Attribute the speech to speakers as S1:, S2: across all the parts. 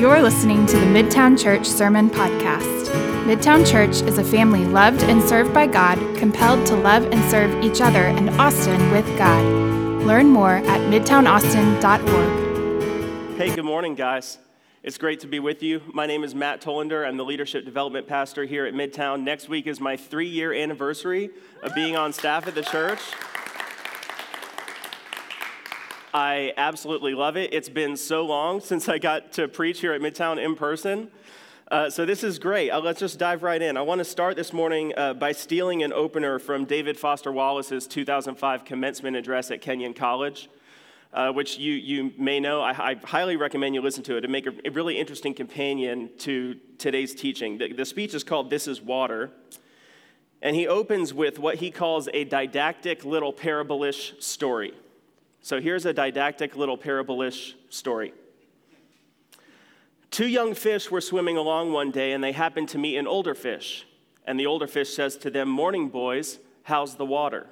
S1: You're listening to the Midtown Church Sermon Podcast. Midtown Church is a family loved and served by God, compelled to love and serve each other and Austin with God. Learn more at midtownaustin.org.
S2: Hey, good morning, guys. It's great to be with you. My name is Matt Tollender. I'm the leadership development pastor here at Midtown. Next week is my three year anniversary of being on staff at the church. I absolutely love it. It's been so long since I got to preach here at Midtown in person. Uh, so this is great. Uh, let's just dive right in. I want to start this morning uh, by stealing an opener from David Foster Wallace's 2005 commencement address at Kenyon College, uh, which you, you may know. I, I, highly recommend you listen to it to make a, a really interesting companion to today's teaching. The, the speech is called This is Water. And he opens with what he calls a didactic little parabolish story. So here's a didactic little parabolish story. Two young fish were swimming along one day and they happened to meet an older fish. And the older fish says to them, Morning, boys, how's the water?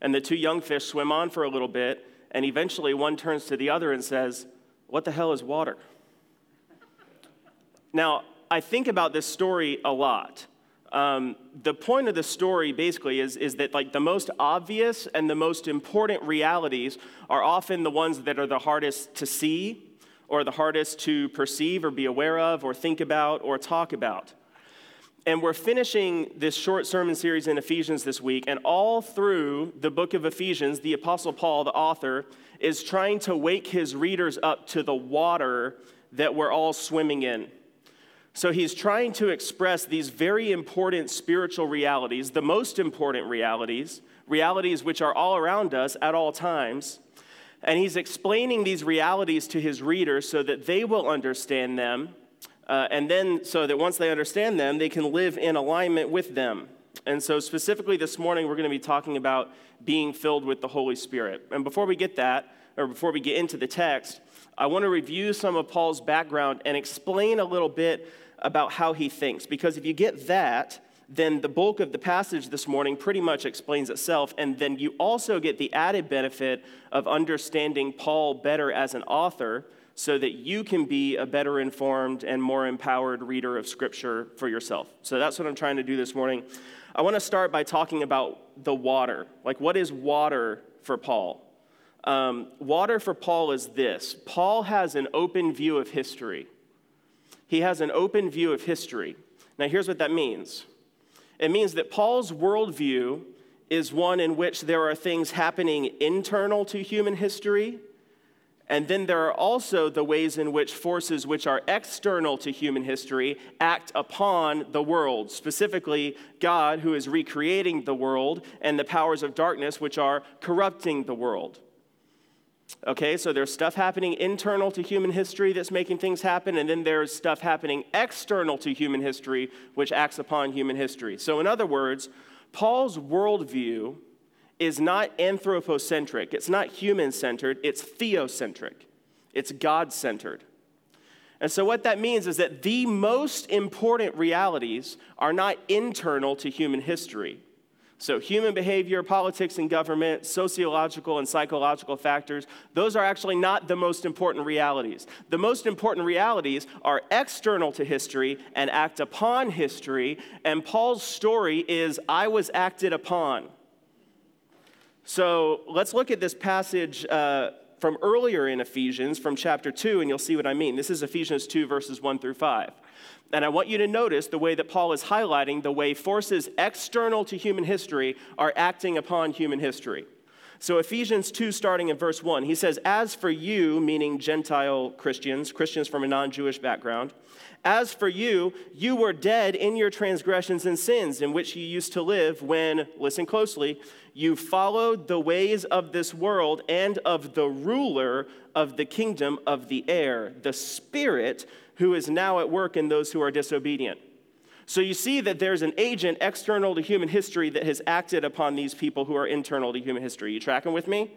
S2: And the two young fish swim on for a little bit, and eventually one turns to the other and says, What the hell is water? now, I think about this story a lot um, the point of the story basically is, is that like the most obvious and the most important realities are often the ones that are the hardest to see or the hardest to perceive or be aware of or think about or talk about. And we're finishing this short sermon series in ephesians this week and all through the book of ephesians the apostle paul the author is trying to wake his readers up to the water that we're all swimming in so he's trying to express these very important spiritual realities, the most important realities, realities which are all around us at all times. And he's explaining these realities to his readers so that they will understand them. Uh, and then, so that once they understand them, they can live in alignment with them. And so, specifically this morning, we're going to be talking about being filled with the Holy Spirit. And before we get that, or before we get into the text, I want to review some of Paul's background and explain a little bit about how he thinks. Because if you get that, then the bulk of the passage this morning pretty much explains itself. And then you also get the added benefit of understanding Paul better as an author so that you can be a better informed and more empowered reader of Scripture for yourself. So that's what I'm trying to do this morning. I want to start by talking about the water. Like, what is water for Paul? Um, water for Paul is this Paul has an open view of history he has an open view of history. Now, here's what that means it means that Paul's worldview is one in which there are things happening internal to human history, and then there are also the ways in which forces which are external to human history act upon the world, specifically God, who is recreating the world, and the powers of darkness which are corrupting the world. Okay, so there's stuff happening internal to human history that's making things happen, and then there's stuff happening external to human history which acts upon human history. So, in other words, Paul's worldview is not anthropocentric, it's not human centered, it's theocentric, it's God centered. And so, what that means is that the most important realities are not internal to human history. So, human behavior, politics and government, sociological and psychological factors, those are actually not the most important realities. The most important realities are external to history and act upon history. And Paul's story is I was acted upon. So, let's look at this passage. Uh, from earlier in Ephesians, from chapter 2, and you'll see what I mean. This is Ephesians 2, verses 1 through 5. And I want you to notice the way that Paul is highlighting the way forces external to human history are acting upon human history. So, Ephesians 2, starting in verse 1, he says, As for you, meaning Gentile Christians, Christians from a non Jewish background, as for you, you were dead in your transgressions and sins in which you used to live when, listen closely, you followed the ways of this world and of the ruler of the kingdom of the air, the Spirit who is now at work in those who are disobedient. So you see that there's an agent external to human history that has acted upon these people who are internal to human history. You tracking with me?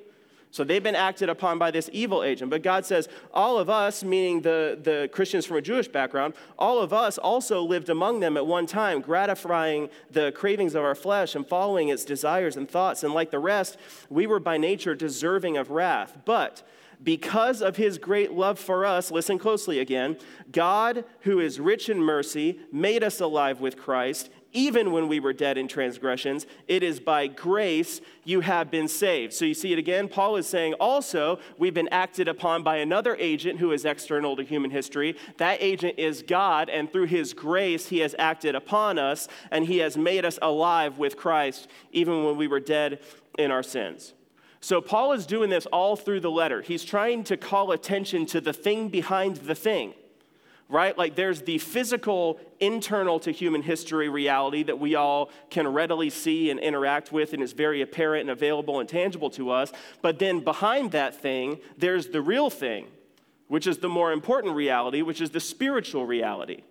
S2: So they've been acted upon by this evil agent. But God says, all of us, meaning the, the Christians from a Jewish background, all of us also lived among them at one time, gratifying the cravings of our flesh and following its desires and thoughts. And like the rest, we were by nature deserving of wrath. But Because of his great love for us, listen closely again, God, who is rich in mercy, made us alive with Christ, even when we were dead in transgressions. It is by grace you have been saved. So you see it again. Paul is saying also, we've been acted upon by another agent who is external to human history. That agent is God, and through his grace, he has acted upon us, and he has made us alive with Christ, even when we were dead in our sins. So, Paul is doing this all through the letter. He's trying to call attention to the thing behind the thing, right? Like, there's the physical, internal to human history reality that we all can readily see and interact with and is very apparent and available and tangible to us. But then behind that thing, there's the real thing, which is the more important reality, which is the spiritual reality.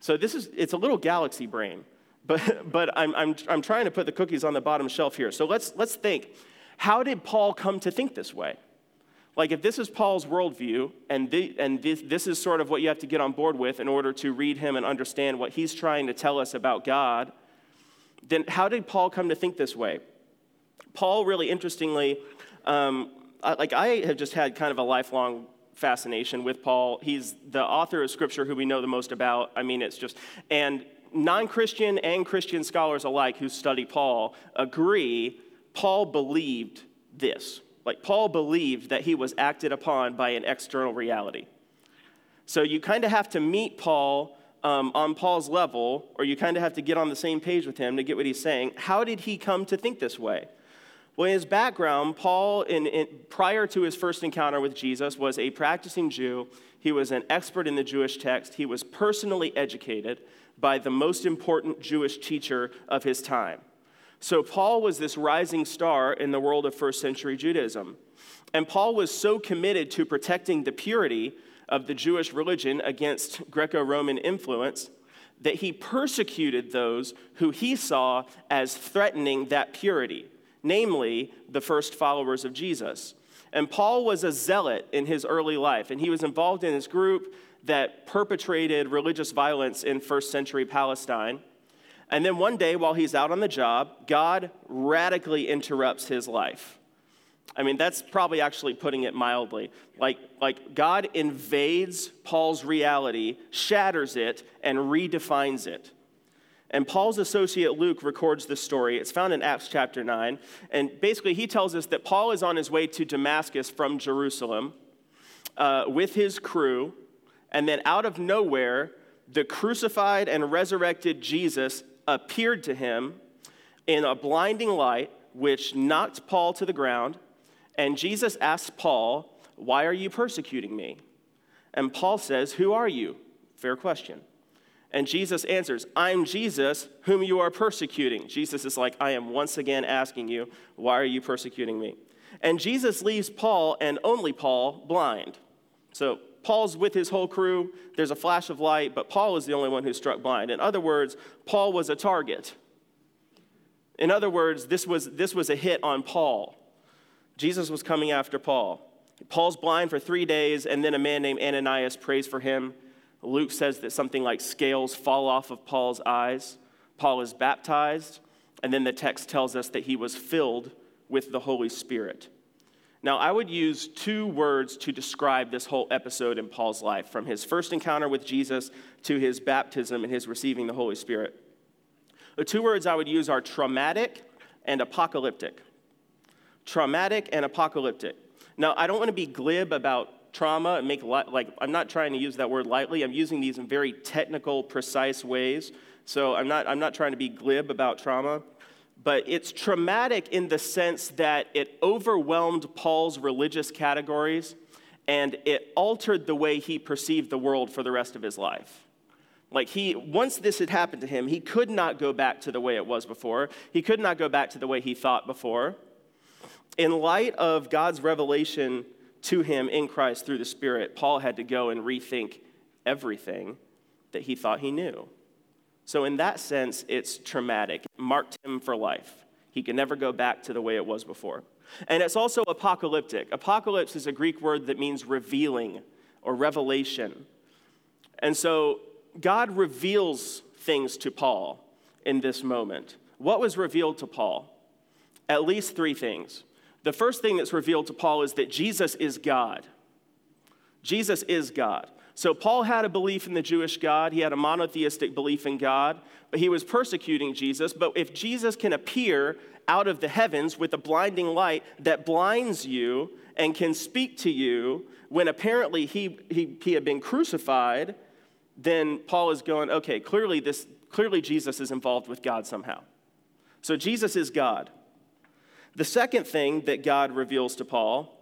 S2: So, this is, it's a little galaxy brain. But, but I'm, I'm, I'm trying to put the cookies on the bottom shelf here. So let's, let's think how did Paul come to think this way? Like, if this is Paul's worldview, and, the, and this, this is sort of what you have to get on board with in order to read him and understand what he's trying to tell us about God, then how did Paul come to think this way? Paul, really interestingly, um, like I have just had kind of a lifelong fascination with Paul. He's the author of scripture who we know the most about. I mean, it's just, and non Christian and Christian scholars alike who study Paul agree Paul believed this. Like, Paul believed that he was acted upon by an external reality. So you kind of have to meet Paul um, on Paul's level, or you kind of have to get on the same page with him to get what he's saying. How did he come to think this way? Well, in his background, Paul, in, in, prior to his first encounter with Jesus, was a practicing Jew. He was an expert in the Jewish text. He was personally educated by the most important Jewish teacher of his time. So, Paul was this rising star in the world of first century Judaism. And Paul was so committed to protecting the purity of the Jewish religion against Greco Roman influence that he persecuted those who he saw as threatening that purity, namely the first followers of Jesus. And Paul was a zealot in his early life, and he was involved in this group that perpetrated religious violence in first century Palestine. And then one day, while he's out on the job, God radically interrupts his life. I mean, that's probably actually putting it mildly. Like, like God invades Paul's reality, shatters it, and redefines it. And Paul's associate Luke records this story. It's found in Acts chapter 9. And basically, he tells us that Paul is on his way to Damascus from Jerusalem uh, with his crew. And then, out of nowhere, the crucified and resurrected Jesus appeared to him in a blinding light, which knocked Paul to the ground. And Jesus asked Paul, Why are you persecuting me? And Paul says, Who are you? Fair question. And Jesus answers, I'm Jesus, whom you are persecuting. Jesus is like, I am once again asking you, Why are you persecuting me? And Jesus leaves Paul and only Paul blind. So Paul's with his whole crew. There's a flash of light, but Paul is the only one who's struck blind. In other words, Paul was a target. In other words, this was, this was a hit on Paul. Jesus was coming after Paul. Paul's blind for three days, and then a man named Ananias prays for him. Luke says that something like scales fall off of Paul's eyes. Paul is baptized, and then the text tells us that he was filled with the Holy Spirit. Now, I would use two words to describe this whole episode in Paul's life, from his first encounter with Jesus to his baptism and his receiving the Holy Spirit. The two words I would use are traumatic and apocalyptic. Traumatic and apocalyptic. Now, I don't want to be glib about trauma and make li- like I'm not trying to use that word lightly. I'm using these in very technical, precise ways. So I'm not I'm not trying to be glib about trauma but it's traumatic in the sense that it overwhelmed Paul's religious categories and it altered the way he perceived the world for the rest of his life. Like he, once this had happened to him, he could not go back to the way it was before. He could not go back to the way he thought before. In light of God's revelation to him in Christ through the Spirit, Paul had to go and rethink everything that he thought he knew. So, in that sense, it's traumatic. It marked him for life. He can never go back to the way it was before. And it's also apocalyptic. Apocalypse is a Greek word that means revealing or revelation. And so, God reveals things to Paul in this moment. What was revealed to Paul? At least three things. The first thing that's revealed to Paul is that Jesus is God. Jesus is God. So, Paul had a belief in the Jewish God. He had a monotheistic belief in God, but he was persecuting Jesus. But if Jesus can appear out of the heavens with a blinding light that blinds you and can speak to you when apparently he, he, he had been crucified, then Paul is going, okay, clearly, this, clearly Jesus is involved with God somehow. So, Jesus is God. The second thing that God reveals to Paul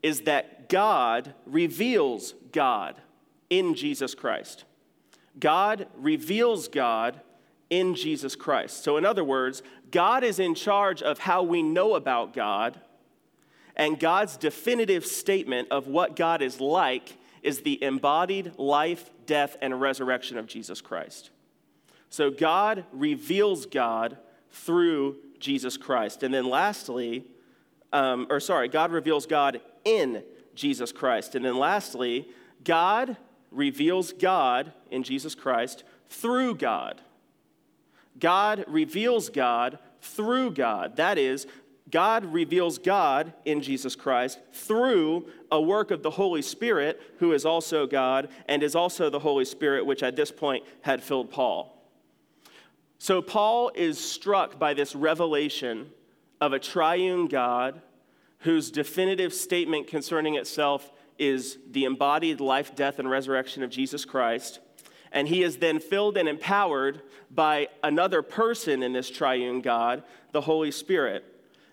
S2: is that God reveals God in Jesus Christ. God reveals God in Jesus Christ. So, in other words, God is in charge of how we know about God, and God's definitive statement of what God is like is the embodied life, death, and resurrection of Jesus Christ. So, God reveals God through Jesus Christ. And then, lastly, um, or sorry, God reveals God in Jesus Christ. And then, lastly, God reveals God in Jesus Christ through God. God reveals God through God. That is, God reveals God in Jesus Christ through a work of the Holy Spirit, who is also God and is also the Holy Spirit, which at this point had filled Paul. So, Paul is struck by this revelation of a triune God whose definitive statement concerning itself is the embodied life, death, and resurrection of Jesus Christ. And he is then filled and empowered by another person in this triune God, the Holy Spirit.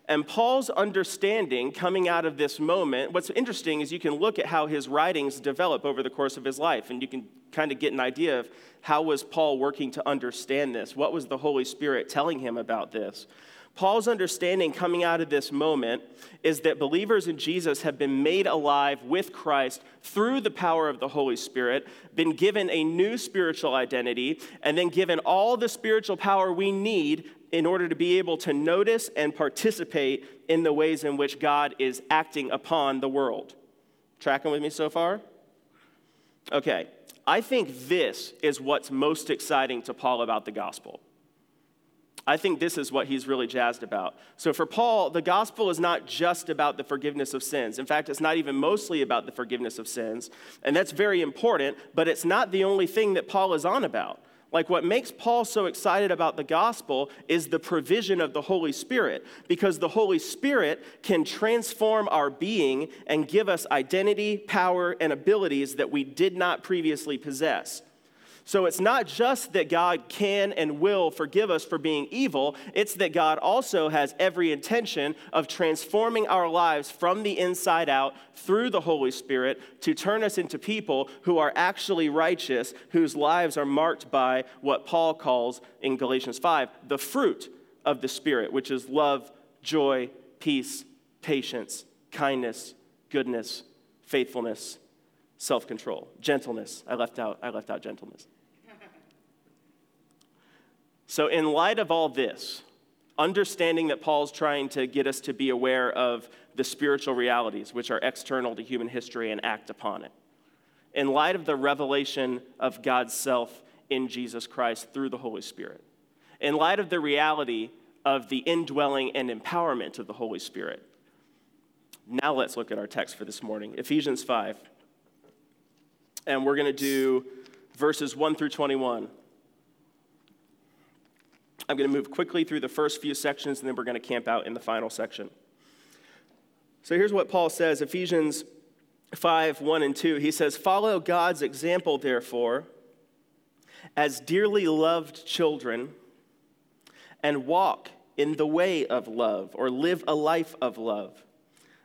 S2: And Paul's understanding coming out of this moment, what's interesting is you can look at how his writings develop over the course of his life, and you can kind of get an idea of how was Paul working to understand this? What was the Holy Spirit telling him about this? Paul's understanding coming out of this moment is that believers in Jesus have been made alive with Christ through the power of the Holy Spirit, been given a new spiritual identity, and then given all the spiritual power we need in order to be able to notice and participate in the ways in which God is acting upon the world. Tracking with me so far? Okay, I think this is what's most exciting to Paul about the gospel. I think this is what he's really jazzed about. So, for Paul, the gospel is not just about the forgiveness of sins. In fact, it's not even mostly about the forgiveness of sins. And that's very important, but it's not the only thing that Paul is on about. Like, what makes Paul so excited about the gospel is the provision of the Holy Spirit, because the Holy Spirit can transform our being and give us identity, power, and abilities that we did not previously possess. So it's not just that God can and will forgive us for being evil, it's that God also has every intention of transforming our lives from the inside out through the Holy Spirit to turn us into people who are actually righteous, whose lives are marked by what Paul calls in Galatians 5 the fruit of the Spirit, which is love, joy, peace, patience, kindness, goodness, faithfulness, self-control, gentleness. I left out I left out gentleness. So, in light of all this, understanding that Paul's trying to get us to be aware of the spiritual realities which are external to human history and act upon it, in light of the revelation of God's self in Jesus Christ through the Holy Spirit, in light of the reality of the indwelling and empowerment of the Holy Spirit. Now let's look at our text for this morning Ephesians 5. And we're going to do verses 1 through 21. I'm going to move quickly through the first few sections and then we're going to camp out in the final section. So here's what Paul says Ephesians 5 1 and 2. He says, Follow God's example, therefore, as dearly loved children, and walk in the way of love, or live a life of love,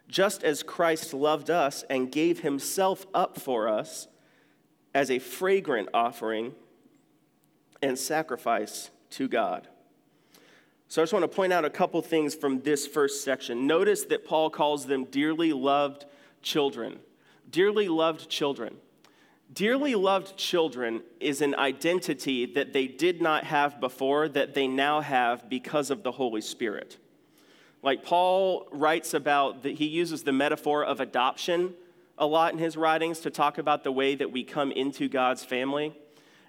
S2: just as Christ loved us and gave himself up for us as a fragrant offering and sacrifice to God. So I just want to point out a couple things from this first section. Notice that Paul calls them dearly loved children. Dearly loved children. Dearly loved children is an identity that they did not have before that they now have because of the Holy Spirit. Like Paul writes about that he uses the metaphor of adoption a lot in his writings to talk about the way that we come into God's family.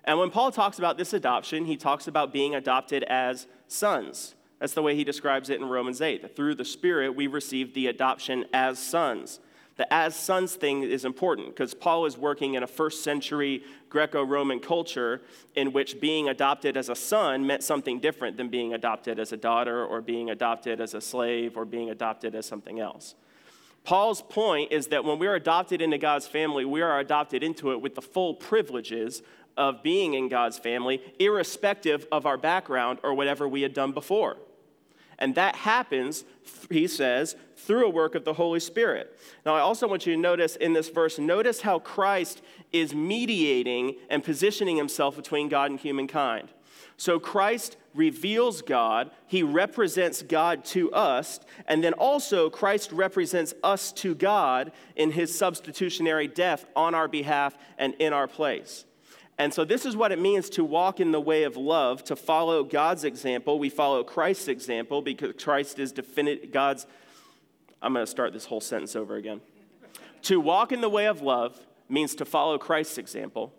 S2: And when Paul talks about this adoption, he talks about being adopted as sons, That's the way he describes it in Romans 8. That through the Spirit, we received the adoption as sons. The as sons thing is important because Paul is working in a first century Greco Roman culture in which being adopted as a son meant something different than being adopted as a daughter or being adopted as a slave or being adopted as something else. Paul's point is that when we're adopted into God's family, we are adopted into it with the full privileges of being in God's family, irrespective of our background or whatever we had done before. And that happens, he says, through a work of the Holy Spirit. Now, I also want you to notice in this verse, notice how Christ is mediating and positioning himself between God and humankind. So Christ reveals God, he represents God to us, and then also Christ represents us to God in his substitutionary death on our behalf and in our place. And so, this is what it means to walk in the way of love, to follow God's example. We follow Christ's example because Christ is definite, God's. I'm going to start this whole sentence over again. to walk in the way of love means to follow Christ's example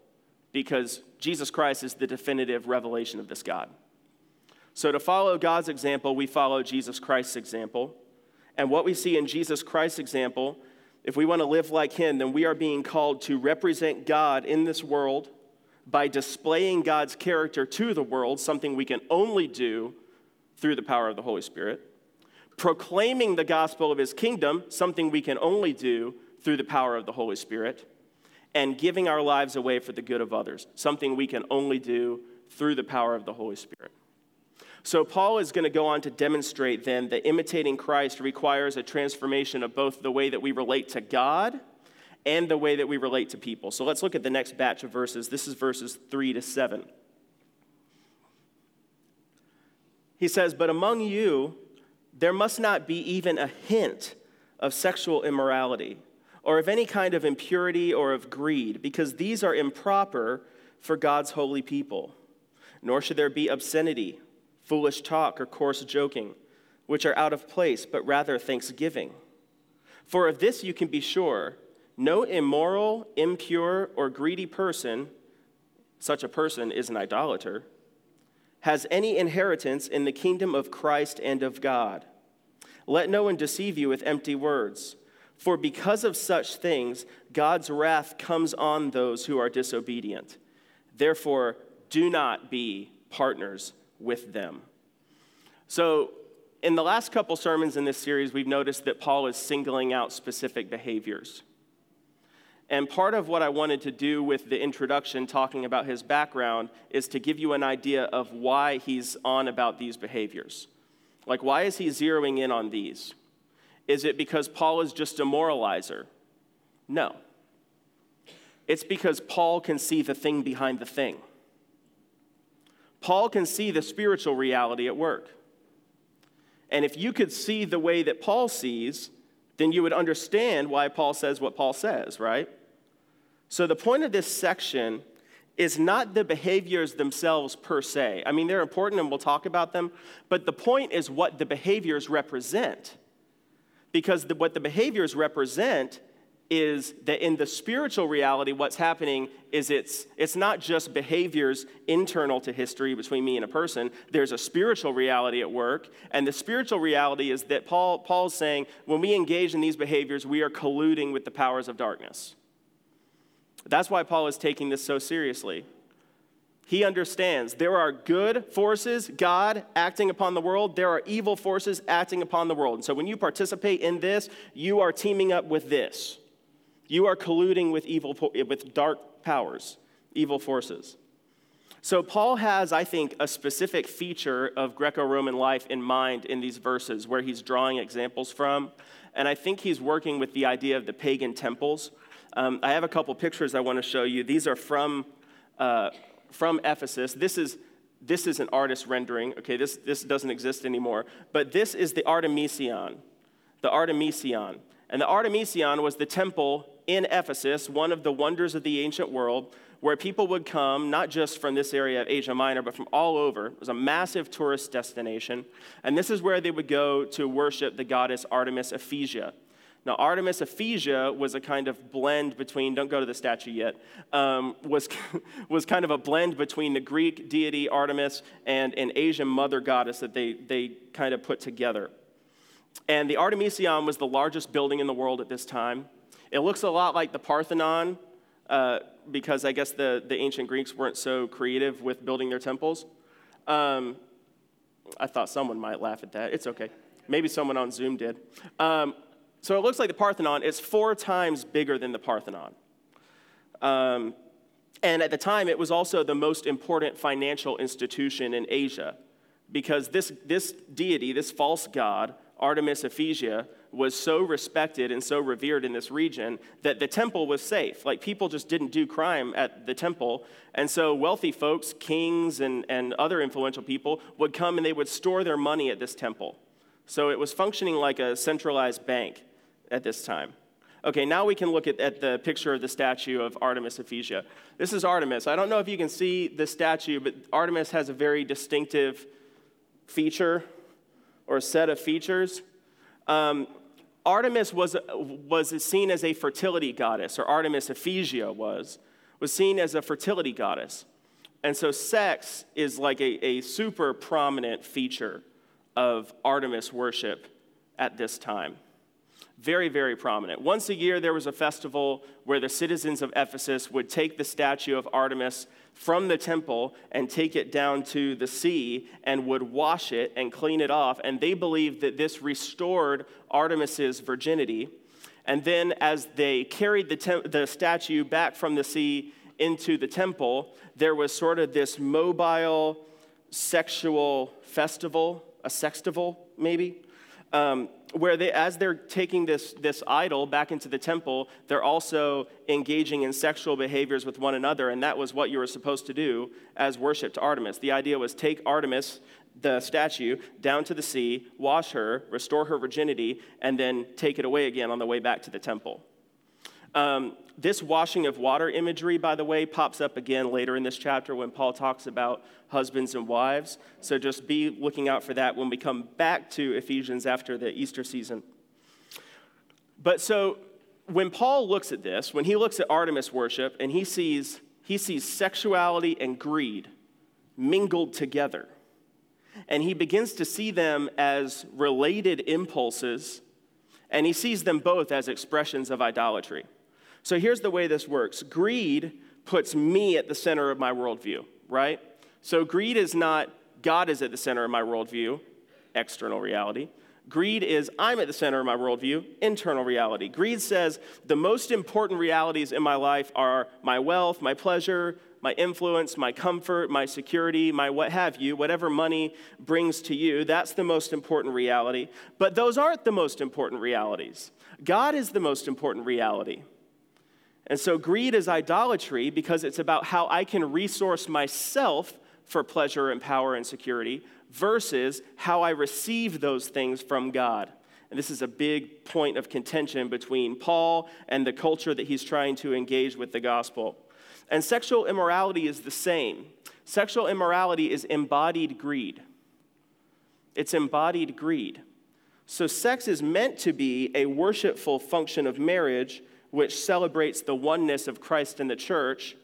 S2: because Jesus Christ is the definitive revelation of this God. So, to follow God's example, we follow Jesus Christ's example. And what we see in Jesus Christ's example, if we want to live like Him, then we are being called to represent God in this world by displaying God's character to the world, something we can only do through the power of the Holy Spirit, proclaiming the gospel of his kingdom, something we can only do through the power of the Holy Spirit, and giving our lives away for the good of others, something we can only do through the power of the Holy Spirit. So, Paul is going to go on to demonstrate then that imitating Christ requires a transformation of both the way that we relate to God and the way that we relate to people. So let's look at the next batch of verses. This is verses 3 to 7. He says, But among you, there must not be even a hint of sexual immorality, or of any kind of impurity or of greed, because these are improper for God's holy people. Nor should there be obscenity, foolish talk, or coarse joking, which are out of place, but rather thanksgiving. For of this you can be sure no immoral, impure, or greedy person, such a person is an idolater, has any inheritance in the kingdom of Christ and of God. Let no one deceive you with empty words, for because of such things, God's wrath comes on those who are disobedient. Therefore, do not be partners with them. So, in the last couple sermons in this series, we've noticed that Paul is singling out specific behaviors. And part of what I wanted to do with the introduction, talking about his background, is to give you an idea of why he's on about these behaviors. Like, why is he zeroing in on these? Is it because Paul is just a moralizer? No. It's because Paul can see the thing behind the thing. Paul can see the spiritual reality at work. And if you could see the way that Paul sees, then you would understand why Paul says what Paul says, right? So, the point of this section is not the behaviors themselves per se. I mean, they're important and we'll talk about them, but the point is what the behaviors represent. Because the, what the behaviors represent is that in the spiritual reality, what's happening is it's, it's not just behaviors internal to history between me and a person. There's a spiritual reality at work. And the spiritual reality is that Paul, Paul's saying when we engage in these behaviors, we are colluding with the powers of darkness. That's why Paul is taking this so seriously. He understands there are good forces, God acting upon the world, there are evil forces acting upon the world. And so when you participate in this, you are teaming up with this. You are colluding with evil with dark powers, evil forces. So Paul has, I think, a specific feature of Greco-Roman life in mind in these verses where he's drawing examples from. And I think he's working with the idea of the pagan temples um, I have a couple pictures I want to show you. These are from, uh, from Ephesus. This is, this is an artist rendering. Okay, this, this doesn't exist anymore. But this is the Artemision, the Artemision. And the Artemision was the temple in Ephesus, one of the wonders of the ancient world, where people would come, not just from this area of Asia Minor, but from all over. It was a massive tourist destination. And this is where they would go to worship the goddess Artemis Ephesia. Now, Artemis Ephesia was a kind of blend between, don't go to the statue yet, um, was, was kind of a blend between the Greek deity Artemis and an Asian mother goddess that they, they kind of put together. And the Artemision was the largest building in the world at this time. It looks a lot like the Parthenon, uh, because I guess the, the ancient Greeks weren't so creative with building their temples. Um, I thought someone might laugh at that. It's okay. Maybe someone on Zoom did. Um, so it looks like the Parthenon is four times bigger than the Parthenon. Um, and at the time, it was also the most important financial institution in Asia because this, this deity, this false god, Artemis Ephesia, was so respected and so revered in this region that the temple was safe. Like people just didn't do crime at the temple. And so wealthy folks, kings, and, and other influential people would come and they would store their money at this temple. So it was functioning like a centralized bank at this time. Okay, now we can look at, at the picture of the statue of Artemis Ephesia. This is Artemis. I don't know if you can see the statue, but Artemis has a very distinctive feature or set of features. Um, Artemis was, was seen as a fertility goddess, or Artemis Ephesia was, was seen as a fertility goddess. And so sex is like a, a super prominent feature of Artemis worship at this time very, very prominent. Once a year, there was a festival where the citizens of Ephesus would take the statue of Artemis from the temple and take it down to the sea and would wash it and clean it off. And they believed that this restored Artemis's virginity. And then, as they carried the, te- the statue back from the sea into the temple, there was sort of this mobile sexual festival, a sextival, maybe. Um, where they, as they're taking this, this idol back into the temple, they're also engaging in sexual behaviors with one another, and that was what you were supposed to do as worship to Artemis. The idea was take Artemis, the statue, down to the sea, wash her, restore her virginity, and then take it away again on the way back to the temple. Um, this washing of water imagery, by the way, pops up again later in this chapter when Paul talks about husbands and wives. So just be looking out for that when we come back to Ephesians after the Easter season. But so when Paul looks at this, when he looks at Artemis worship and he sees, he sees sexuality and greed mingled together, and he begins to see them as related impulses, and he sees them both as expressions of idolatry. So here's the way this works greed puts me at the center of my worldview, right? So greed is not God is at the center of my worldview, external reality. Greed is I'm at the center of my worldview, internal reality. Greed says the most important realities in my life are my wealth, my pleasure, my influence, my comfort, my security, my what have you, whatever money brings to you. That's the most important reality. But those aren't the most important realities. God is the most important reality. And so greed is idolatry because it's about how I can resource myself for pleasure and power and security versus how I receive those things from God. And this is a big point of contention between Paul and the culture that he's trying to engage with the gospel. And sexual immorality is the same. Sexual immorality is embodied greed. It's embodied greed. So, sex is meant to be a worshipful function of marriage which celebrates the oneness of Christ and the church.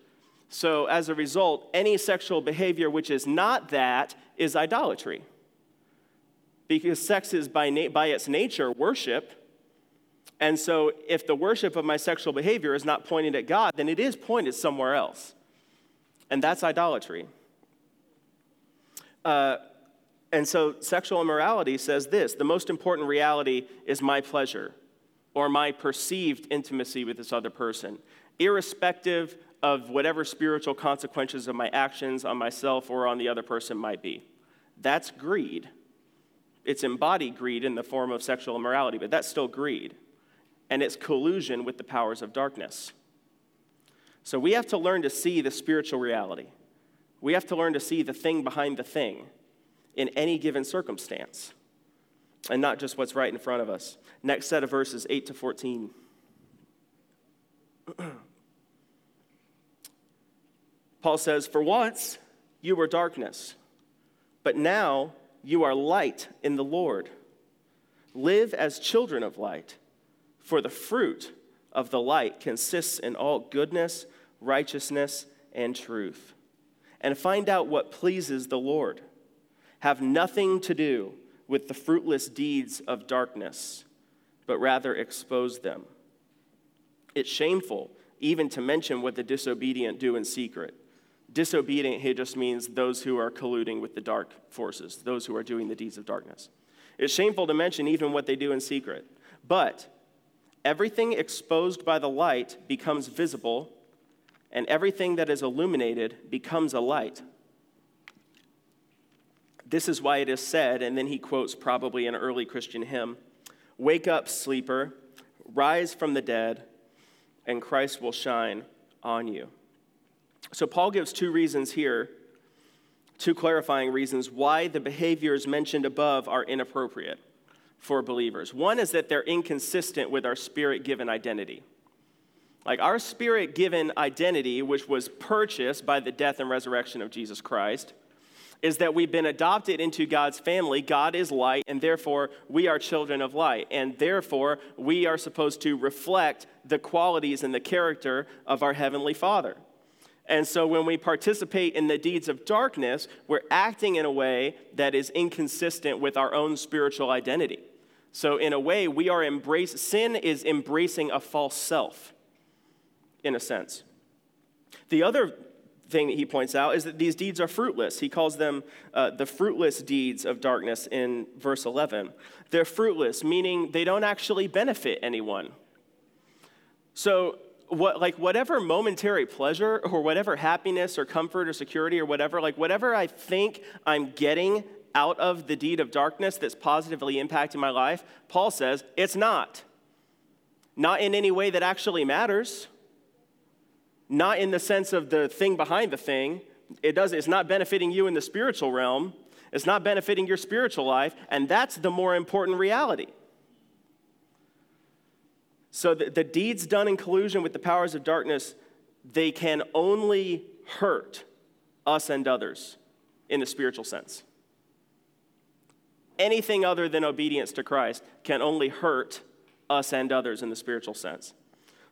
S2: So, as a result, any sexual behavior which is not that is idolatry. Because sex is by, na- by its nature worship. And so, if the worship of my sexual behavior is not pointed at God, then it is pointed somewhere else. And that's idolatry. Uh, and so, sexual immorality says this the most important reality is my pleasure or my perceived intimacy with this other person, irrespective of whatever spiritual consequences of my actions on myself or on the other person might be. That's greed. It's embodied greed in the form of sexual immorality, but that's still greed. And it's collusion with the powers of darkness. So we have to learn to see the spiritual reality. We have to learn to see the thing behind the thing in any given circumstance and not just what's right in front of us. Next set of verses, 8 to 14. Paul says, For once you were darkness, but now you are light in the Lord. Live as children of light, For the fruit of the light consists in all goodness, righteousness, and truth. And find out what pleases the Lord. Have nothing to do with the fruitless deeds of darkness, but rather expose them. It's shameful even to mention what the disobedient do in secret. Disobedient here just means those who are colluding with the dark forces, those who are doing the deeds of darkness. It's shameful to mention even what they do in secret. But everything exposed by the light becomes visible, and everything that is illuminated becomes a light. This is why it is said, and then he quotes probably an early Christian hymn Wake up, sleeper, rise from the dead, and Christ will shine on you. So, Paul gives two reasons here, two clarifying reasons why the behaviors mentioned above are inappropriate for believers. One is that they're inconsistent with our spirit given identity. Like our spirit given identity, which was purchased by the death and resurrection of Jesus Christ, is that we've been adopted into God's family. God is light, and therefore we are children of light. And therefore we are supposed to reflect the qualities and the character of our Heavenly Father. And so when we participate in the deeds of darkness, we're acting in a way that is inconsistent with our own spiritual identity. So, in a way, we are embrace sin is embracing a false self, in a sense. The other thing that he points out is that these deeds are fruitless. He calls them uh, the fruitless deeds of darkness in verse 11. They're fruitless, meaning they don't actually benefit anyone. So, what, like whatever momentary pleasure or whatever happiness or comfort or security or whatever, like whatever I think I'm getting out of the deed of darkness that's positively impacting my life, Paul says it's not. Not in any way that actually matters. Not in the sense of the thing behind the thing. It does, it's not benefiting you in the spiritual realm. It's not benefiting your spiritual life, and that's the more important reality. So the, the deeds done in collusion with the powers of darkness, they can only hurt us and others in the spiritual sense anything other than obedience to Christ can only hurt us and others in the spiritual sense.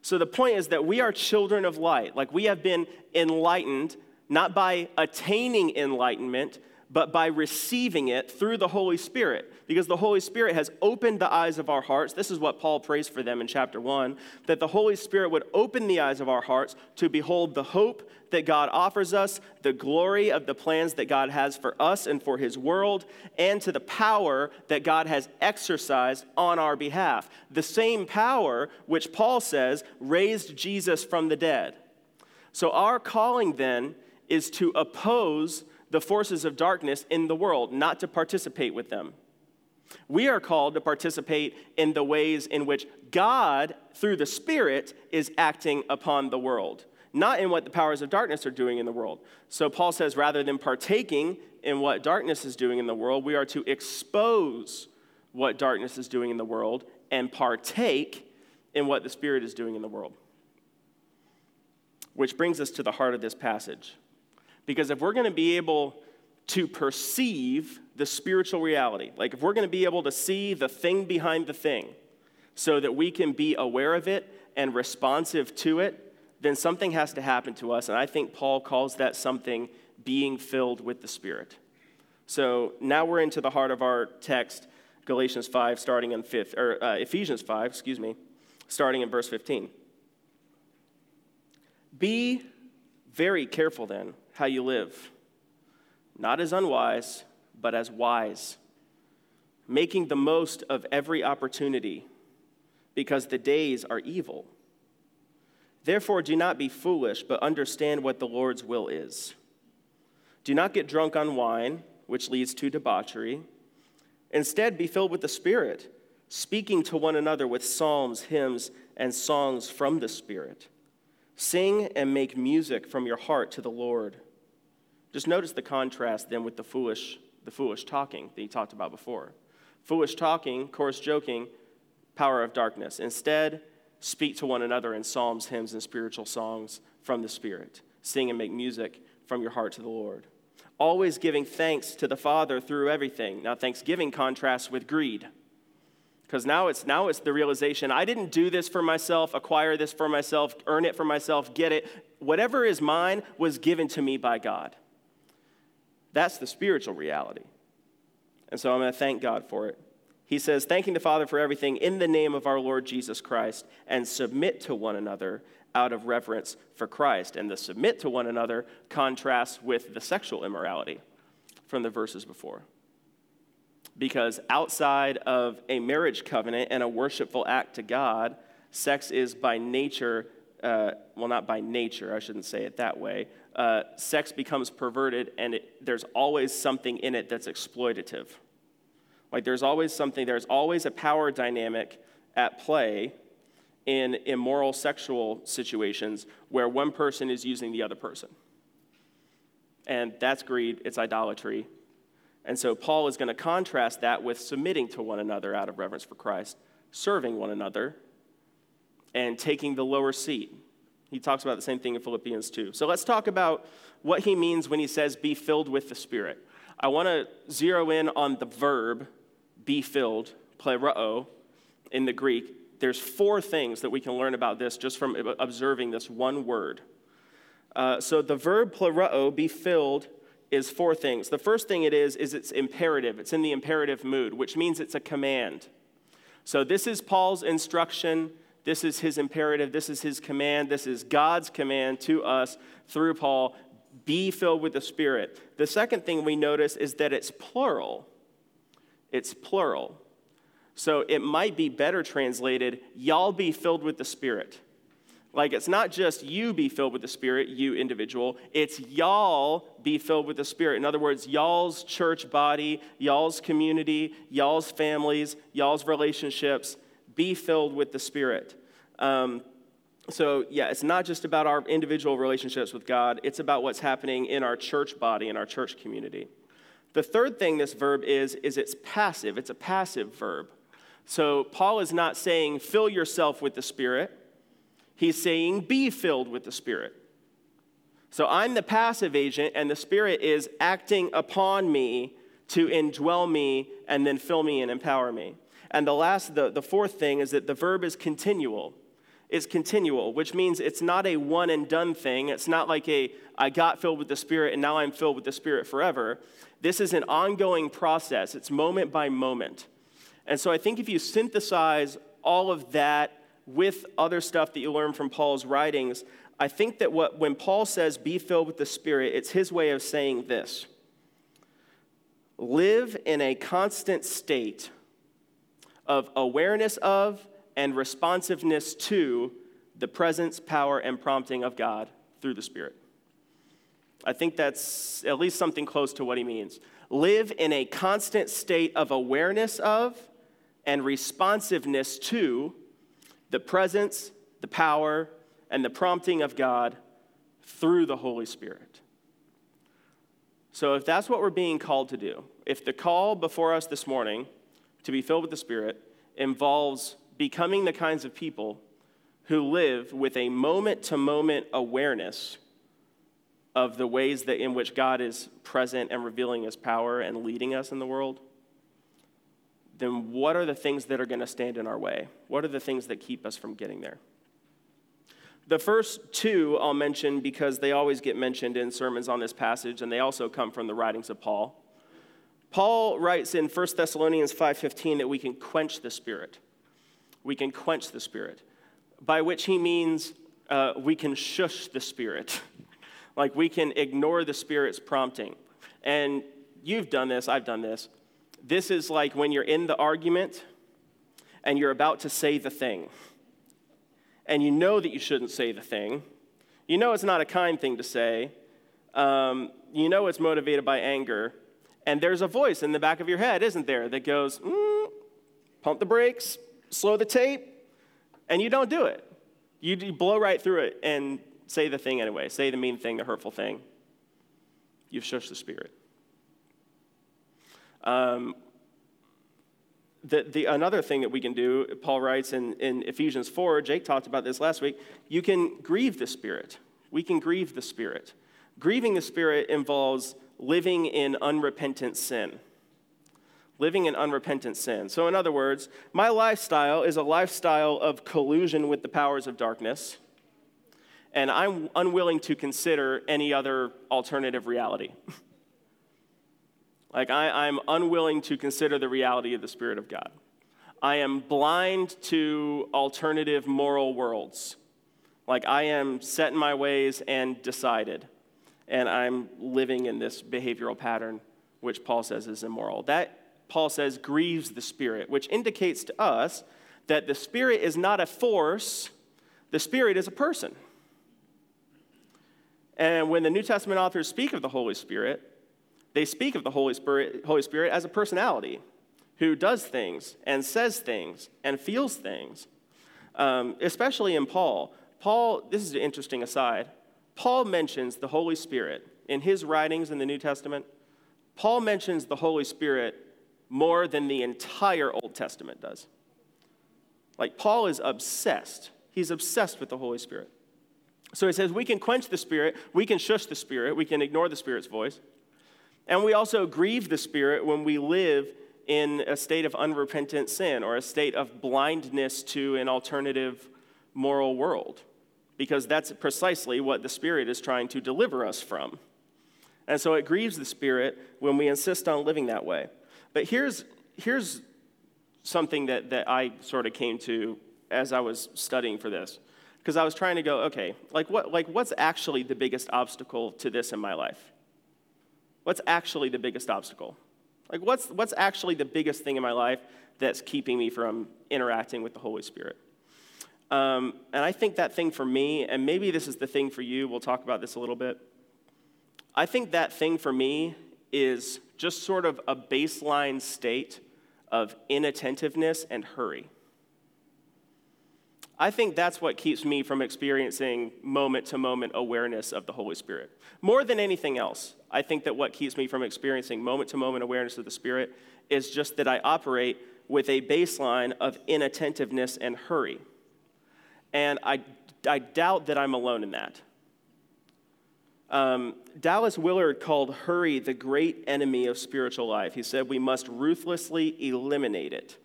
S2: So the point is that we are children of light. Like we have been enlightened, not by attaining enlightenment, but by receiving it through the Holy Spirit. Because the Holy Spirit has opened the eyes of our hearts. This is what Paul prays for them in chapter 1 that the Holy Spirit would open the eyes of our hearts to behold the hope that God offers us, the glory of the plans that God has for us and for His world, and to the power that God has exercised on our behalf. The same power which Paul says raised Jesus from the dead. So, our calling then is to oppose the forces of darkness in the world, not to participate with them. We are called to participate in the ways in which God, through the Spirit, is acting upon the world, not in what the powers of darkness are doing in the world. So Paul says rather than partaking in what darkness is doing in the world, we are to expose what darkness is doing in the world and partake in what the Spirit is doing in the world. Which brings us to the heart of this passage. Because if we're going to be able to perceive the spiritual reality, like if we're going to be able to see the thing behind the thing so that we can be aware of it and responsive to it, then something has to happen to us. And I think Paul calls that something being filled with the Spirit. So now we're into the heart of our text, Galatians 5, starting in fifth, or uh, Ephesians 5, excuse me, starting in verse 15. Be very careful then how you live, not as unwise, but as wise, making the most of every opportunity, because the days are evil. Therefore, do not be foolish, but understand what the Lord's will is. Do not get drunk on wine, which leads to debauchery. Instead, be filled with the Spirit, speaking to one another with psalms, hymns, and songs from the Spirit. Sing and make music from your heart to the Lord just notice the contrast then with the foolish, the foolish talking that he talked about before. Foolish talking, coarse joking, power of darkness. Instead, speak to one another in psalms, hymns, and spiritual songs from the Spirit. Sing and make music from your heart to the Lord. Always giving thanks to the Father through everything. Now, thanksgiving contrasts with greed. Because now it's now it's the realization I didn't do this for myself, acquire this for myself, earn it for myself, get it. Whatever is mine was given to me by God. That's the spiritual reality. And so I'm going to thank God for it. He says, thanking the Father for everything in the name of our Lord Jesus Christ, and submit to one another out of reverence for Christ. And the submit to one another contrasts with the sexual immorality from the verses before. Because outside of a marriage covenant and a worshipful act to God, sex is by nature, uh, well, not by nature, I shouldn't say it that way. Uh, sex becomes perverted, and it, there's always something in it that's exploitative. Like there's always something, there's always a power dynamic at play in immoral sexual situations where one person is using the other person. And that's greed, it's idolatry. And so Paul is going to contrast that with submitting to one another out of reverence for Christ, serving one another, and taking the lower seat. He talks about the same thing in Philippians 2. So let's talk about what he means when he says, be filled with the Spirit. I want to zero in on the verb be filled, pleroo, in the Greek, there's four things that we can learn about this just from observing this one word. Uh, so the verb pleroo, be filled, is four things. The first thing it is, is it's imperative. It's in the imperative mood, which means it's a command. So this is Paul's instruction. This is his imperative. This is his command. This is God's command to us through Paul be filled with the Spirit. The second thing we notice is that it's plural it's plural. So it might be better translated, y'all be filled with the Spirit. Like it's not just you be filled with the Spirit, you individual, it's y'all be filled with the Spirit. In other words, y'all's church body, y'all's community, y'all's families, y'all's relationships be filled with the Spirit. Um, so, yeah, it's not just about our individual relationships with God, it's about what's happening in our church body, in our church community. The third thing this verb is, is it's passive. It's a passive verb. So Paul is not saying, fill yourself with the Spirit. He's saying, be filled with the Spirit. So I'm the passive agent, and the Spirit is acting upon me to indwell me and then fill me and empower me. And the last, the, the fourth thing is that the verb is continual. It's continual, which means it's not a one and done thing. It's not like a, I got filled with the Spirit and now I'm filled with the Spirit forever. This is an ongoing process, it's moment by moment. And so I think if you synthesize all of that with other stuff that you learn from Paul's writings, I think that what, when Paul says be filled with the Spirit, it's his way of saying this live in a constant state of awareness of and responsiveness to the presence, power, and prompting of God through the Spirit. I think that's at least something close to what he means. Live in a constant state of awareness of and responsiveness to the presence, the power, and the prompting of God through the Holy Spirit. So, if that's what we're being called to do, if the call before us this morning to be filled with the Spirit involves becoming the kinds of people who live with a moment to moment awareness of the ways that in which God is present and revealing his power and leading us in the world, then what are the things that are going to stand in our way? What are the things that keep us from getting there? The first two I'll mention because they always get mentioned in sermons on this passage and they also come from the writings of Paul. Paul writes in 1 Thessalonians 5:15 that we can quench the spirit. We can quench the spirit, by which he means uh, we can shush the spirit. Like we can ignore the Spirit's prompting. And you've done this, I've done this. This is like when you're in the argument and you're about to say the thing. And you know that you shouldn't say the thing. You know it's not a kind thing to say. Um, you know it's motivated by anger. And there's a voice in the back of your head, isn't there, that goes, mm, pump the brakes, slow the tape, and you don't do it. You, you blow right through it, and say the thing anyway. Say the mean thing, the hurtful thing. You've shushed the Spirit. Um, the, the, another thing that we can do, Paul writes in, in Ephesians 4, Jake talked about this last week, you can grieve the Spirit. We can grieve the Spirit. Grieving the Spirit involves living in unrepentant sin. living in unrepentant sin. So, in other words, my lifestyle is a lifestyle of collusion with the powers of darkness, and I'm unwilling to consider any other alternative reality. like, I, I'm unwilling to consider the reality of the Spirit of God. I am blind to alternative moral worlds. Like, I am set in my ways and decided, and I'm living in this behavioral pattern, which Paul says is immoral. That Paul says, grieves the Spirit, which indicates to us that the Spirit is not a force, the Spirit is a person. And when the New Testament authors speak of the Holy Spirit, they speak of the Holy Spirit, Holy Spirit as a personality who does things and says things and feels things, um, especially in Paul. Paul, this is an interesting aside. Paul mentions the Holy Spirit in his writings in the New Testament. Paul mentions the Holy Spirit more than the entire Old Testament does. Like, Paul is obsessed. He's obsessed with the Holy Spirit. So he says we can quench the Spirit, we can shush the Spirit, we can ignore the Spirit's voice. And we also grieve the Spirit when we live in a state of unrepentant sin or a state of blindness to an alternative moral world, because that's precisely what the Spirit is trying to deliver us from. And so it grieves the Spirit when we insist on living that way. But here's, here's something that, that I sort of came to as I was studying for this. Because I was trying to go, okay, like, what, like what's actually the biggest obstacle to this in my life? What's actually the biggest obstacle? Like, what's, what's actually the biggest thing in my life that's keeping me from interacting with the Holy Spirit? Um, and I think that thing for me, and maybe this is the thing for you, we'll talk about this a little bit. I think that thing for me is just sort of a baseline state of inattentiveness and hurry. I think that's what keeps me from experiencing moment to moment awareness of the Holy Spirit. More than anything else, I think that what keeps me from experiencing moment to moment awareness of the Spirit is just that I operate with a baseline of inattentiveness and hurry. And I, I doubt that I'm alone in that. Um, Dallas Willard called hurry the great enemy of spiritual life. He said we must ruthlessly eliminate it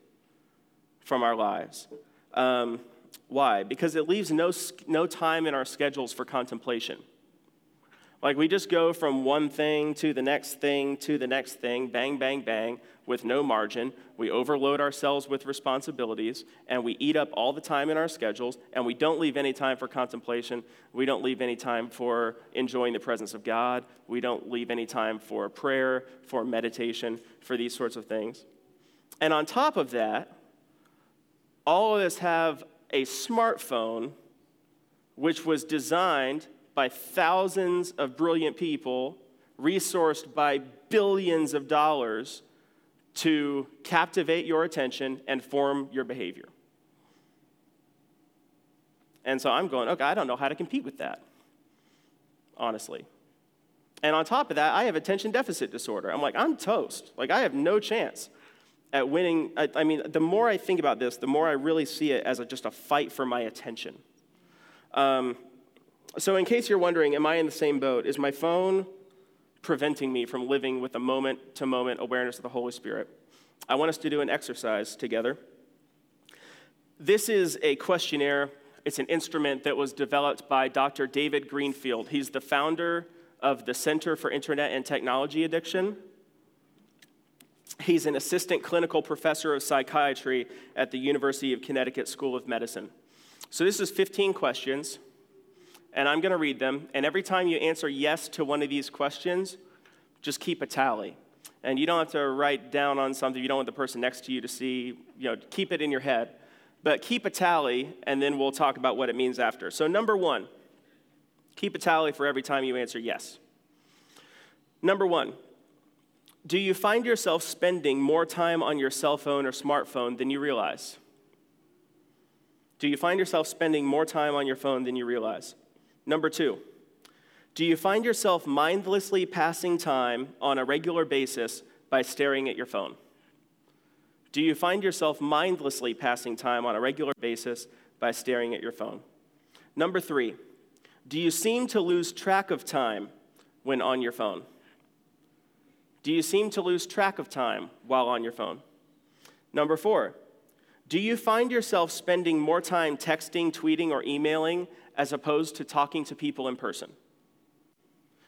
S2: from our lives. Um, why? Because it leaves no, no time in our schedules for contemplation. Like we just go from one thing to the next thing to the next thing, bang, bang, bang, with no margin. We overload ourselves with responsibilities and we eat up all the time in our schedules and we don't leave any time for contemplation. We don't leave any time for enjoying the presence of God. We don't leave any time for prayer, for meditation, for these sorts of things. And on top of that, all of us have a smartphone which was designed by thousands of brilliant people, resourced by billions of dollars to captivate your attention and form your behavior. And so I'm going, okay, I don't know how to compete with that, honestly. And on top of that, I have attention deficit disorder. I'm like, I'm toast. Like, I have no chance at winning. I, I mean, the more I think about this, the more I really see it as a, just a fight for my attention. Um, so, in case you're wondering, am I in the same boat? Is my phone preventing me from living with a moment to moment awareness of the Holy Spirit? I want us to do an exercise together. This is a questionnaire, it's an instrument that was developed by Dr. David Greenfield. He's the founder of the Center for Internet and Technology Addiction. He's an assistant clinical professor of psychiatry at the University of Connecticut School of Medicine. So, this is 15 questions and I'm going to read them. And every time you answer yes to one of these questions, just keep a tally. And you don't have to write down on something you don't want the person next to you to see, you know, keep it in your head. But keep a tally, and then we'll talk about what it means after. So, number one, keep a tally for every time you answer yes. Number one, do you find yourself spending more time on your cell phone or smartphone than you realize? Do you find yourself spending more time on your phone than you realize? Number two, do you find yourself mindlessly passing time on a regular basis by staring at your phone? Do you find yourself mindlessly passing time on a regular basis by staring at your phone? Number three, do you seem to lose track of time when on your phone? Do you seem to lose track of time while on your phone? Number four, do you find yourself spending more time texting, tweeting, or emailing as opposed to talking to people in person?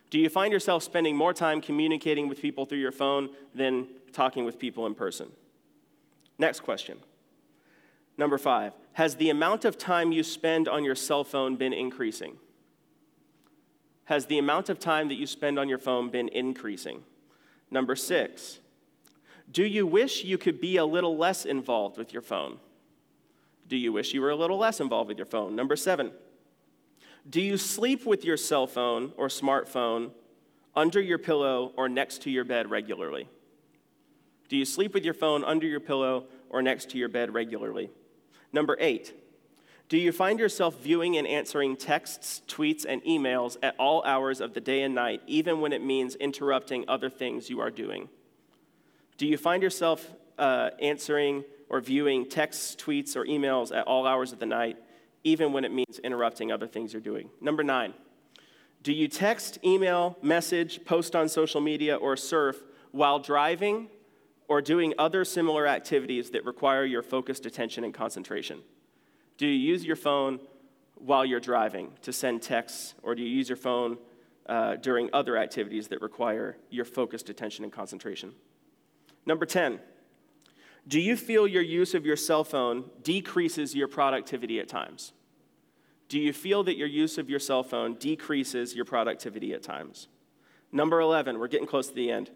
S2: Do you find yourself spending more time communicating with people through your phone than talking with people in person? Next question. Number five, has the amount of time you spend on your cell phone been increasing? Has the amount of time that you spend on your phone been increasing? Number six, do you wish you could be a little less involved with your phone? Do you wish you were a little less involved with your phone? Number seven, do you sleep with your cell phone or smartphone under your pillow or next to your bed regularly? Do you sleep with your phone under your pillow or next to your bed regularly? Number eight, do you find yourself viewing and answering texts, tweets, and emails at all hours of the day and night, even when it means interrupting other things you are doing? Do you find yourself uh, answering or viewing texts, tweets, or emails at all hours of the night, even when it means interrupting other things you're doing? Number nine, do you text, email, message, post on social media, or surf while driving or doing other similar activities that require your focused attention and concentration? Do you use your phone while you're driving to send texts, or do you use your phone uh, during other activities that require your focused attention and concentration? Number 10, do you feel your use of your cell phone decreases your productivity at times? Do you feel that your use of your cell phone decreases your productivity at times? Number 11, we're getting close to the end.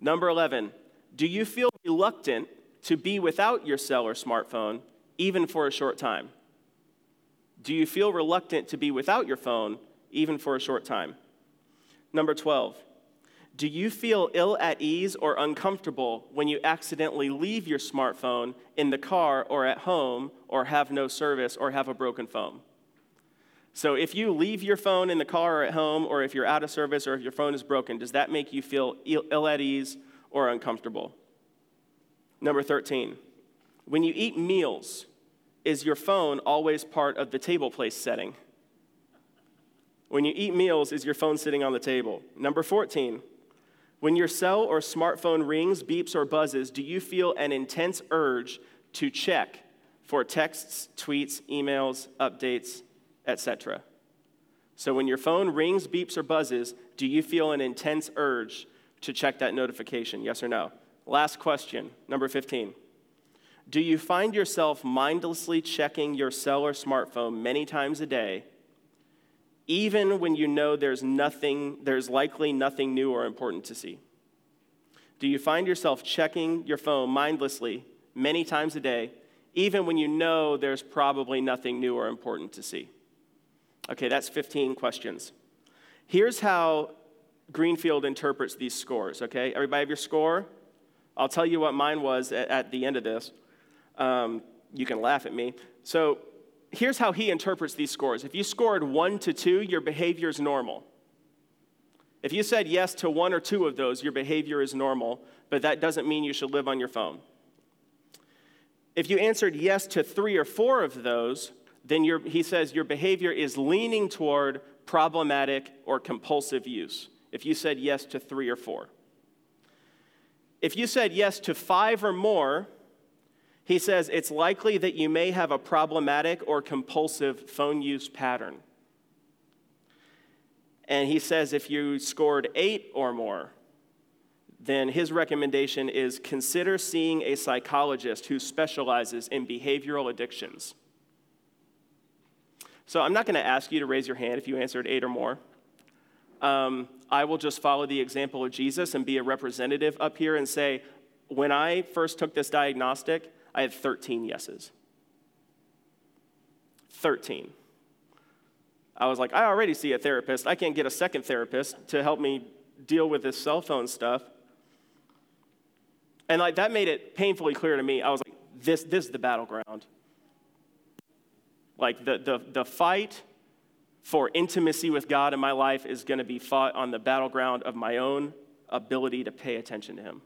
S2: Number 11, do you feel reluctant to be without your cell or smartphone even for a short time? Do you feel reluctant to be without your phone, even for a short time? Number 12, do you feel ill at ease or uncomfortable when you accidentally leave your smartphone in the car or at home or have no service or have a broken phone? So, if you leave your phone in the car or at home, or if you're out of service or if your phone is broken, does that make you feel ill at ease or uncomfortable? Number 13, when you eat meals, is your phone always part of the table place setting? When you eat meals, is your phone sitting on the table? Number 14, when your cell or smartphone rings, beeps, or buzzes, do you feel an intense urge to check for texts, tweets, emails, updates, etc.? So when your phone rings, beeps, or buzzes, do you feel an intense urge to check that notification? Yes or no? Last question, number 15. Do you find yourself mindlessly checking your cell or smartphone many times a day, even when you know there's nothing, there's likely nothing new or important to see? Do you find yourself checking your phone mindlessly many times a day, even when you know there's probably nothing new or important to see? Okay, that's 15 questions. Here's how Greenfield interprets these scores, okay? Everybody have your score? I'll tell you what mine was at, at the end of this. Um, you can laugh at me. So here's how he interprets these scores. If you scored one to two, your behavior is normal. If you said yes to one or two of those, your behavior is normal, but that doesn't mean you should live on your phone. If you answered yes to three or four of those, then he says your behavior is leaning toward problematic or compulsive use. If you said yes to three or four. If you said yes to five or more, he says it's likely that you may have a problematic or compulsive phone use pattern. And he says if you scored eight or more, then his recommendation is consider seeing a psychologist who specializes in behavioral addictions. So I'm not going to ask you to raise your hand if you answered eight or more. Um, I will just follow the example of Jesus and be a representative up here and say, when I first took this diagnostic, I had 13 yeses. 13. I was like, I already see a therapist. I can't get a second therapist to help me deal with this cell phone stuff. And like that made it painfully clear to me. I was like, this, this is the battleground. Like the, the, the fight for intimacy with God in my life is going to be fought on the battleground of my own ability to pay attention to Him.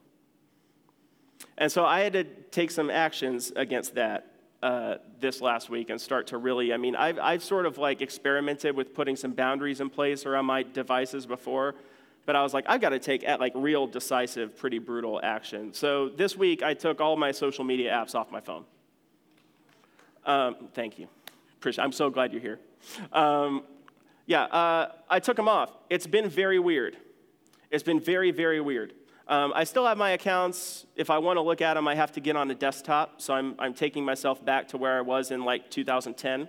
S2: And so I had to take some actions against that uh, this last week and start to really, I mean, I've, I've sort of like experimented with putting some boundaries in place around my devices before, but I was like, I've got to take at like real decisive, pretty brutal action. So this week, I took all my social media apps off my phone. Um, thank you. I'm so glad you're here. Um, yeah, uh, I took them off. It's been very weird. It's been very, very weird. Um, I still have my accounts. If I want to look at them, I have to get on a desktop. So I'm, I'm taking myself back to where I was in like 2010.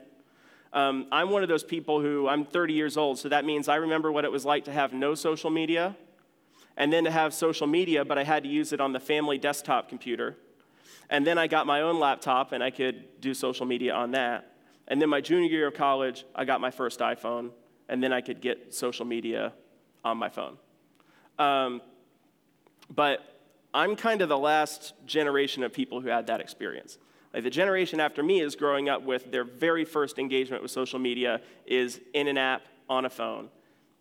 S2: Um, I'm one of those people who I'm 30 years old, so that means I remember what it was like to have no social media and then to have social media, but I had to use it on the family desktop computer. And then I got my own laptop and I could do social media on that. And then my junior year of college, I got my first iPhone, and then I could get social media on my phone. Um, but I'm kind of the last generation of people who had that experience. Like the generation after me is growing up with their very first engagement with social media is in an app on a phone.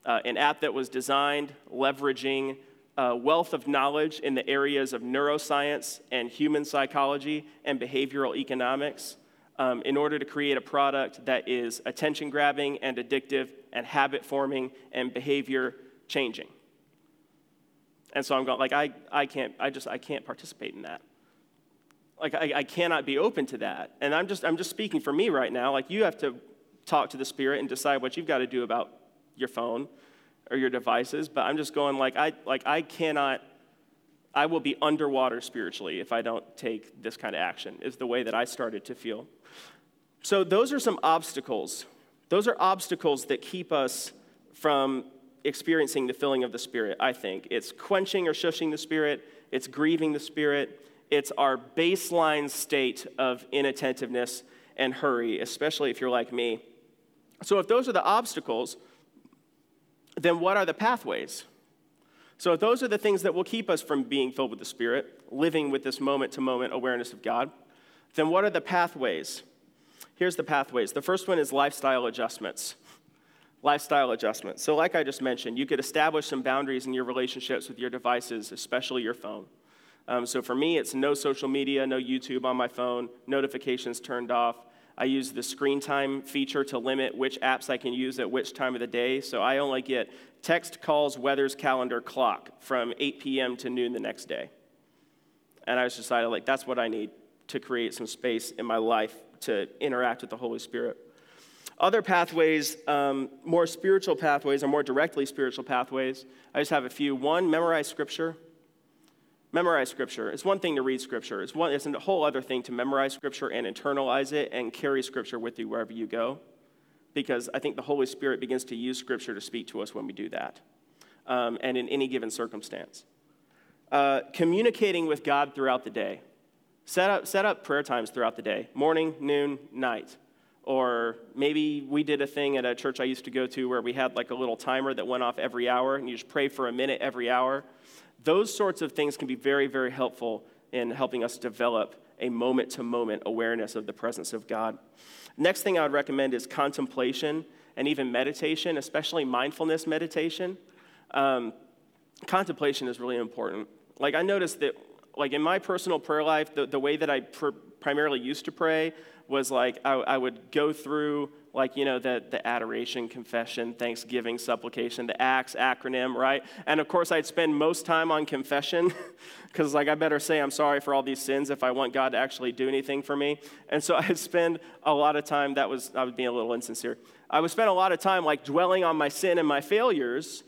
S2: Uh, an app that was designed leveraging a wealth of knowledge in the areas of neuroscience and human psychology and behavioral economics um, in order to create a product that is attention grabbing and addictive and habit forming and behavior changing. And so I'm going, like, I, I can't, I just, I can't participate in that like I, I cannot be open to that. And I'm just, I'm just speaking for me right now. Like you have to talk to the Spirit and decide what you've got to do about your phone or your devices. But I'm just going like I, like I cannot, I will be underwater spiritually if I don't take this kind of action, is the way that I started to feel. So those are some obstacles. Those are obstacles that keep us from experiencing the filling of the Spirit, I think. It's quenching or shushing the Spirit, it's grieving the Spirit, it's our baseline state of inattentiveness and hurry, especially if you're like me. So, if those are the obstacles, then what are the pathways? So, if those are the things that will keep us from being filled with the Spirit, living with this moment to moment awareness of God, then what are the pathways? Here's the pathways. The first one is lifestyle adjustments. Lifestyle adjustments. So, like I just mentioned, you could establish some boundaries in your relationships with your devices, especially your phone. Um, so for me, it's no social media, no YouTube on my phone, notifications turned off. I use the screen time feature to limit which apps I can use at which time of the day. So I only get text, calls, weather's calendar, clock from 8 p.m. to noon the next day. And I just decided, like, that's what I need to create some space in my life to interact with the Holy Spirit. Other pathways, um, more spiritual pathways, or more directly spiritual pathways, I just have a few. One, memorize scripture memorize Scripture. It's one thing to read Scripture, it's, one, it's a whole other thing to memorize Scripture and internalize it and carry Scripture with you wherever you go. Because I think the Holy Spirit begins to use Scripture to speak to us when we do that, um, and in any given circumstance. Uh, communicating with God throughout the day. Set up, set up prayer times throughout the day morning, noon, night. Or maybe we did a thing at a church I used to go to where we had like a little timer that went off every hour, and you just pray for a minute every hour. Those sorts of things can be very, very helpful in helping us develop a moment to moment awareness of the presence of God. Next thing I would recommend is contemplation and even meditation, especially mindfulness meditation. Um, contemplation is really important. Like, I noticed that, like, in my personal prayer life, the, the way that I pr- primarily used to pray was like I, I would go through like you know the, the adoration confession thanksgiving supplication the acts acronym right? And of course i'd spend most time on confession because like i better say i'm sorry for all these sins if i want god to actually do anything for me. And so i'd spend a lot of time that was i was being a little insincere. I would spend a lot of time like dwelling on my sin and my failures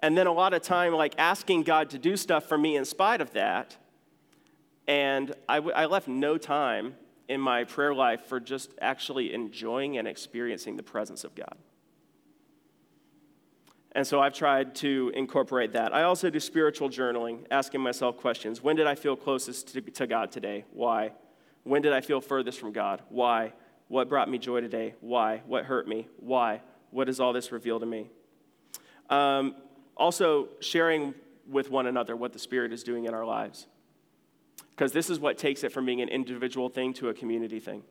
S2: and then a lot of time like asking god to do stuff for me in spite of that. And I, w- I left no time in my prayer life for just actually enjoying and experiencing the presence of God. And so I've tried to incorporate that. I also do spiritual journaling, asking myself questions. When did I feel closest to, to, God today? Why? When did I feel furthest from God? Why? What brought me joy today? Why? What hurt me? Why? What does all this reveal to me? Um, also, sharing with one another what the Spirit is doing in our lives. Because this is what takes it from being an individual thing to a community thing.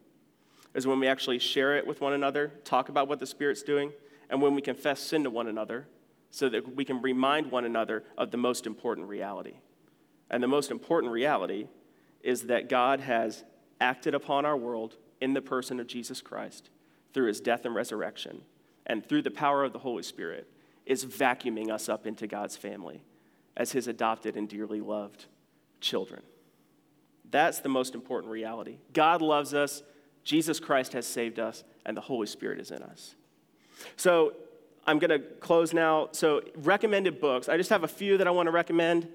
S2: Is when we actually share it with one another, talk about what the Spirit's doing, and when we confess sin to one another so that we can remind one another of the most important reality. And the most important reality is that God has acted upon our world in the person of Jesus Christ through his death and resurrection and through the power of the Holy Spirit is vacuuming us up into God's family as his adopted and dearly loved children. That's the most important reality. God loves us, Jesus Christ has saved us, and the Holy Spirit is in us. So I'm going to close now. So, recommended books. I just have a few that I want to recommend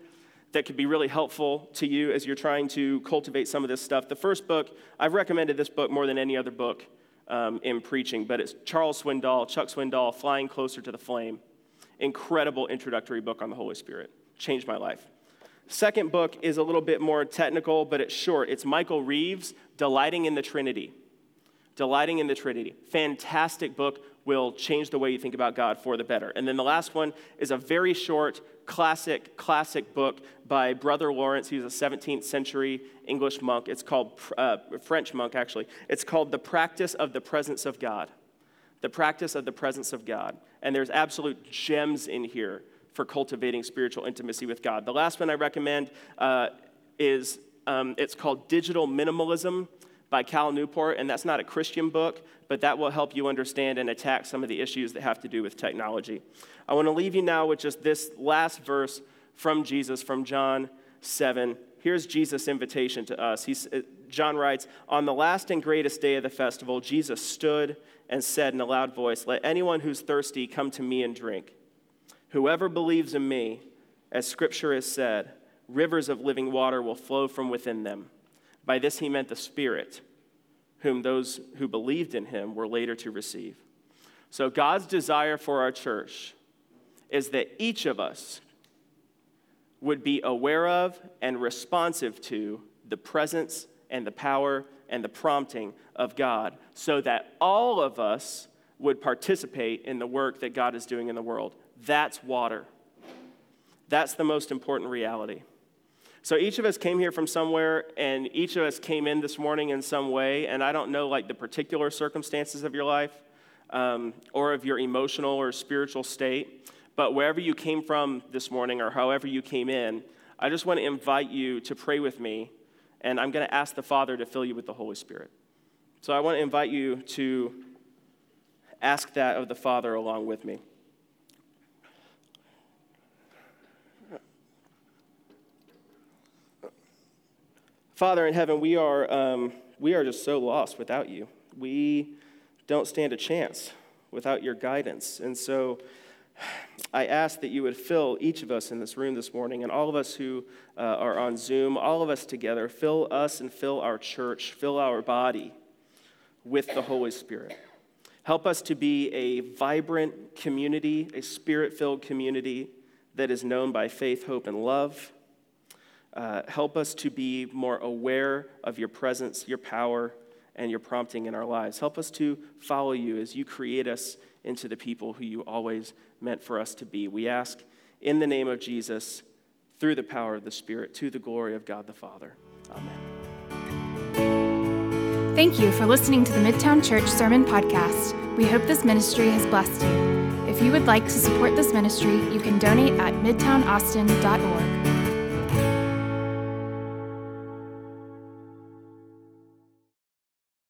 S2: that could be really helpful to you as you're trying to cultivate some of this stuff. The first book, I've recommended this book more than any other book um, in preaching, but it's Charles Swindoll, Chuck Swindoll, Flying Closer to the Flame. Incredible introductory book on the Holy Spirit. Changed my life. Second book is a little bit more technical, but it's short. It's Michael Reeves, Delighting in the Trinity. Delighting in the Trinity. Fantastic book, will change the way you think about God for the better. And then the last one is a very short, classic, classic book by Brother Lawrence. He's a 17th century English monk. It's called, uh, French monk actually. It's called The Practice of the Presence of God. The Practice of the Presence of God. And there's absolute gems in here for cultivating spiritual intimacy with God. The last one I recommend uh, is um, it's called Digital Minimalism by Cal Newport, and that's not a Christian book, but that will help you understand and attack some of the issues that have to do with technology. I want to leave you now with just this last verse from Jesus from John 7. Here's Jesus' invitation to us. He's, uh, John writes On the last and greatest day of the festival, Jesus stood and said in a loud voice, Let anyone who's thirsty come to me and drink. Whoever believes in me, as scripture has said, rivers of living water will flow from within them. By this he meant the Spirit, whom those who believed in him were later to receive. So God's desire for our church is that each of us would be aware of and responsive to the presence and the power and the prompting of God so that all of us would participate in the work that God is doing in the world. That's water. That's the most important reality. So each of us came here from somewhere, and each of us came in this morning in some way. And I don't know, like, the particular circumstances of your life um, or of your emotional or spiritual state, but wherever you came from this morning or however you came in, I just want to invite you to pray with me, and I'm going to ask the Father to fill you with the Holy Spirit. So I want to invite you to ask that of the Father along with me. Father in heaven, we are, um, we are just so lost without you. We don't stand a chance without your guidance. And so I ask that you would fill each of us in this room this morning and all of us who uh, are on Zoom, all of us together, fill us and fill our church, fill our body with the Holy Spirit. Help us to be a vibrant community, a spirit filled community that is known by faith, hope, and love. Uh, help us to be more aware of your presence, your power, and your prompting in our lives. Help us to follow you as you create us into the people who you always meant for us to be. We ask in the name of Jesus, through the power of the Spirit, to the glory of God the Father. Amen.
S1: Thank you for listening to the Midtown Church Sermon Podcast. We hope this ministry has blessed you. If you would like to support this ministry, you can donate at midtownaustin.org.